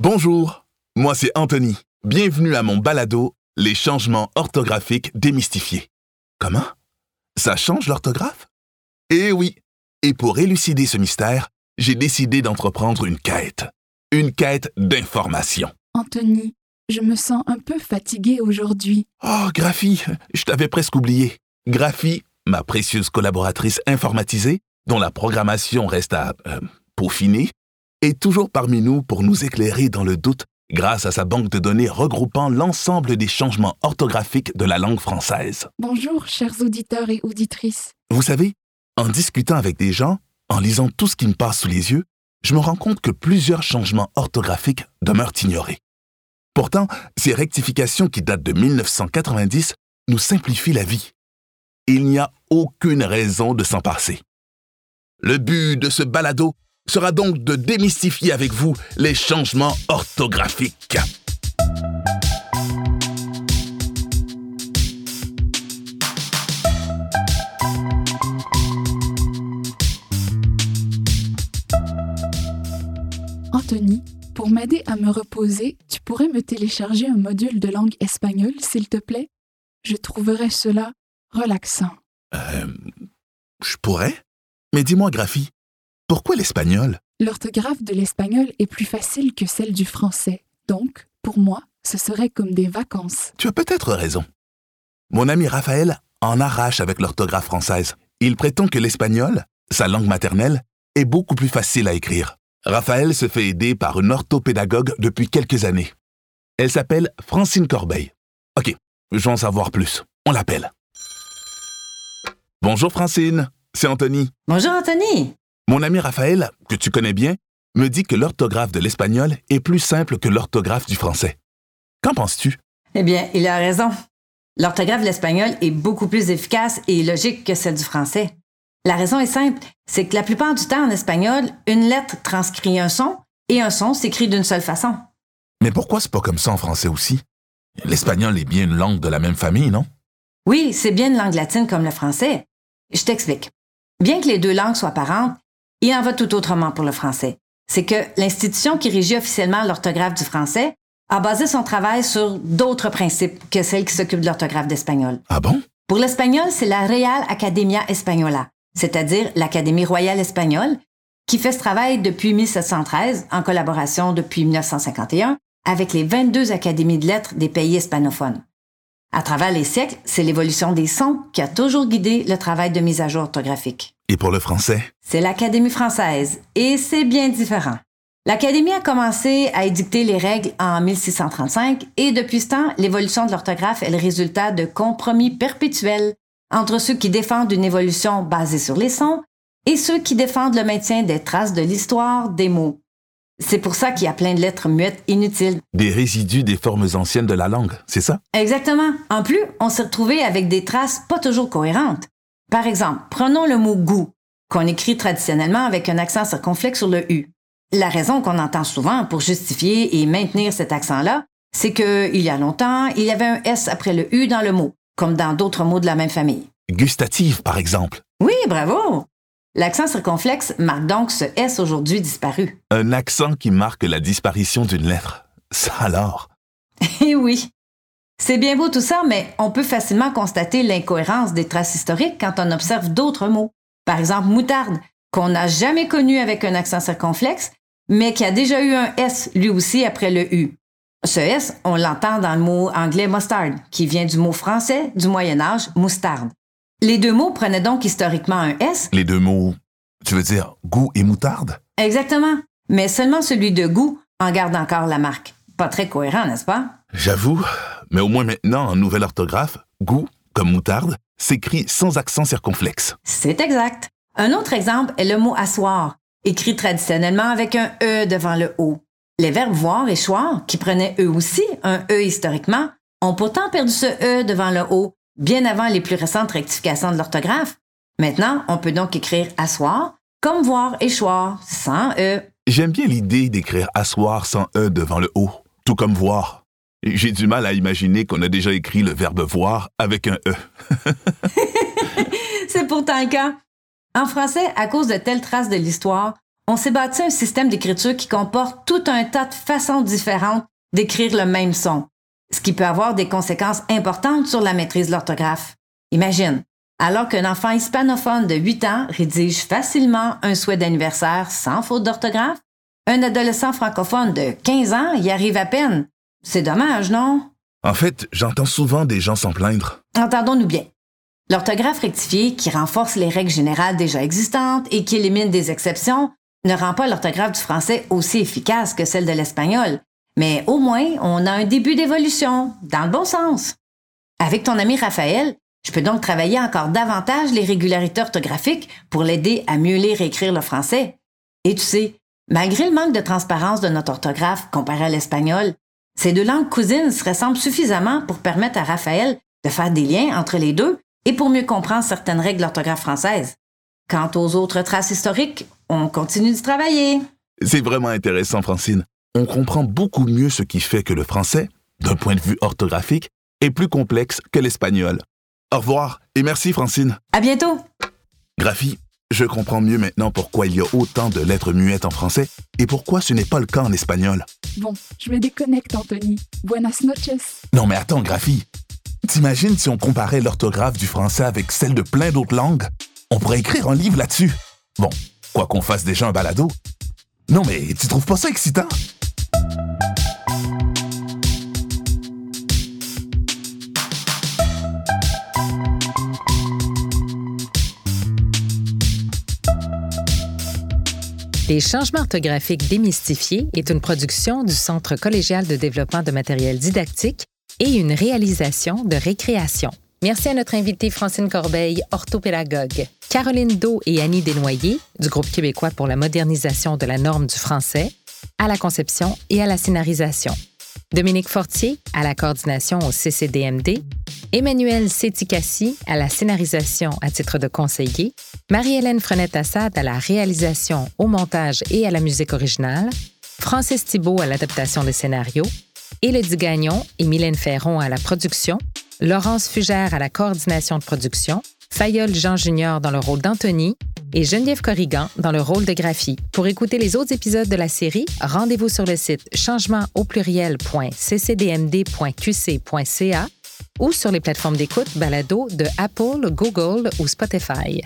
Bonjour, moi c'est Anthony. Bienvenue à mon balado Les changements orthographiques démystifiés. Comment? Ça change l'orthographe? Eh oui. Et pour élucider ce mystère, j'ai décidé d'entreprendre une quête. Une quête d'information. Anthony, je me sens un peu fatiguée aujourd'hui. Oh, Graphie, je t'avais presque oublié. Graphie, ma précieuse collaboratrice informatisée, dont la programmation reste à euh, peaufiner, est toujours parmi nous pour nous éclairer dans le doute grâce à sa banque de données regroupant l'ensemble des changements orthographiques de la langue française. Bonjour, chers auditeurs et auditrices. Vous savez, en discutant avec des gens, en lisant tout ce qui me passe sous les yeux, je me rends compte que plusieurs changements orthographiques demeurent ignorés. Pourtant, ces rectifications qui datent de 1990 nous simplifient la vie. Il n'y a aucune raison de s'en passer. Le but de ce balado sera donc de démystifier avec vous les changements orthographiques. Anthony, pour m'aider à me reposer, tu pourrais me télécharger un module de langue espagnole, s'il te plaît? Je trouverais cela relaxant. Euh, je pourrais? Mais dis-moi, Graphie, pourquoi l'espagnol? L'orthographe de l'espagnol est plus facile que celle du français. Donc, pour moi, ce serait comme des vacances. Tu as peut-être raison. Mon ami Raphaël en arrache avec l'orthographe française. Il prétend que l'espagnol, sa langue maternelle, est beaucoup plus facile à écrire. Raphaël se fait aider par une orthopédagogue depuis quelques années. Elle s'appelle Francine Corbeil. OK, je veux en savoir plus. On l'appelle. Bonjour Francine, c'est Anthony. Bonjour Anthony. Mon ami Raphaël, que tu connais bien, me dit que l'orthographe de l'espagnol est plus simple que l'orthographe du français. Qu'en penses-tu? Eh bien, il a raison. L'orthographe de l'espagnol est beaucoup plus efficace et logique que celle du français. La raison est simple, c'est que la plupart du temps en espagnol, une lettre transcrit un son et un son s'écrit d'une seule façon. Mais pourquoi c'est pas comme ça en français aussi? L'espagnol est bien une langue de la même famille, non? Oui, c'est bien une langue latine comme le français. Je t'explique. Bien que les deux langues soient parentes, il en va tout autrement pour le français. C'est que l'institution qui régit officiellement l'orthographe du français a basé son travail sur d'autres principes que celle qui s'occupe de l'orthographe d'espagnol. Ah bon? Pour l'espagnol, c'est la Real Academia Española, c'est-à-dire l'Académie royale espagnole, qui fait ce travail depuis 1713 en collaboration depuis 1951 avec les 22 académies de lettres des pays hispanophones. À travers les siècles, c'est l'évolution des sons qui a toujours guidé le travail de mise à jour orthographique. Et pour le français? C'est l'Académie française, et c'est bien différent. L'Académie a commencé à édicter les règles en 1635 et depuis ce temps, l'évolution de l'orthographe est le résultat de compromis perpétuels entre ceux qui défendent une évolution basée sur les sons et ceux qui défendent le maintien des traces de l'histoire des mots. C'est pour ça qu'il y a plein de lettres muettes inutiles. Des résidus des formes anciennes de la langue, c'est ça? Exactement. En plus, on s'est retrouvé avec des traces pas toujours cohérentes. Par exemple, prenons le mot goût, qu'on écrit traditionnellement avec un accent circonflexe sur le U. La raison qu'on entend souvent pour justifier et maintenir cet accent-là, c'est qu'il y a longtemps, il y avait un S après le U dans le mot, comme dans d'autres mots de la même famille. Gustative, par exemple. Oui, bravo! L'accent circonflexe marque donc ce S aujourd'hui disparu. Un accent qui marque la disparition d'une lettre. Ça alors? Eh oui. C'est bien beau tout ça, mais on peut facilement constater l'incohérence des traces historiques quand on observe d'autres mots. Par exemple, moutarde, qu'on n'a jamais connu avec un accent circonflexe, mais qui a déjà eu un S lui aussi après le U. Ce S, on l'entend dans le mot anglais mustard, qui vient du mot français du Moyen Âge, moustarde. Les deux mots prenaient donc historiquement un S. Les deux mots, tu veux dire goût et moutarde? Exactement. Mais seulement celui de goût en garde encore la marque. Pas très cohérent, n'est-ce pas? J'avoue, mais au moins maintenant, en nouvelle orthographe, goût, comme moutarde, s'écrit sans accent circonflexe. C'est exact. Un autre exemple est le mot asseoir, écrit traditionnellement avec un E devant le O. Les verbes voir et choir, qui prenaient eux aussi un E historiquement, ont pourtant perdu ce E devant le O bien avant les plus récentes rectifications de l'orthographe. Maintenant, on peut donc écrire asseoir comme voir et choir sans E. J'aime bien l'idée d'écrire asseoir sans E devant le O, tout comme voir. J'ai du mal à imaginer qu'on a déjà écrit le verbe voir avec un E. C'est pourtant le cas. En français, à cause de telles traces de l'histoire, on s'est bâti un système d'écriture qui comporte tout un tas de façons différentes d'écrire le même son, ce qui peut avoir des conséquences importantes sur la maîtrise de l'orthographe. Imagine, alors qu'un enfant hispanophone de 8 ans rédige facilement un souhait d'anniversaire sans faute d'orthographe, un adolescent francophone de 15 ans y arrive à peine. C'est dommage, non? En fait, j'entends souvent des gens s'en plaindre. Entendons-nous bien. L'orthographe rectifiée, qui renforce les règles générales déjà existantes et qui élimine des exceptions, ne rend pas l'orthographe du français aussi efficace que celle de l'espagnol, mais au moins on a un début d'évolution, dans le bon sens. Avec ton ami Raphaël, je peux donc travailler encore davantage les régularités orthographiques pour l'aider à mieux lire et écrire le français. Et tu sais, malgré le manque de transparence de notre orthographe comparé à l'espagnol, ces deux langues cousines se ressemblent suffisamment pour permettre à Raphaël de faire des liens entre les deux et pour mieux comprendre certaines règles d'orthographe française. Quant aux autres traces historiques, on continue de travailler. C'est vraiment intéressant, Francine. On comprend beaucoup mieux ce qui fait que le français, d'un point de vue orthographique, est plus complexe que l'espagnol. Au revoir et merci, Francine. À bientôt. Graphie, je comprends mieux maintenant pourquoi il y a autant de lettres muettes en français et pourquoi ce n'est pas le cas en espagnol. Bon, je me déconnecte, Anthony. Buenas noches. Non mais attends, Graphie. T'imagines si on comparait l'orthographe du français avec celle de plein d'autres langues? On pourrait écrire un livre là-dessus. Bon, quoi qu'on fasse déjà un balado. Non mais tu trouves pas ça excitant? Les changements orthographiques démystifiés est une production du Centre collégial de développement de matériel didactique et une réalisation de récréation. Merci à notre invitée Francine Corbeil, orthopédagogue, Caroline Do et Annie Desnoyers du groupe québécois pour la modernisation de la norme du français, à la conception et à la scénarisation. Dominique Fortier à la coordination au CCDMD, Emmanuel Séticassi à la scénarisation à titre de conseiller, Marie-Hélène Frenette-Assad à la réalisation, au montage et à la musique originale, Francis Thibault à l'adaptation des scénarios, Élodie Gagnon et Mylène Ferron à la production, Laurence Fugère à la coordination de production, Fayol Jean Junior dans le rôle d'Anthony et Geneviève Corrigan dans le rôle de Graphie. Pour écouter les autres épisodes de la série, rendez-vous sur le site changement au pluriel.ccdmd.qc.ca ou sur les plateformes d'écoute balado de Apple, Google ou Spotify.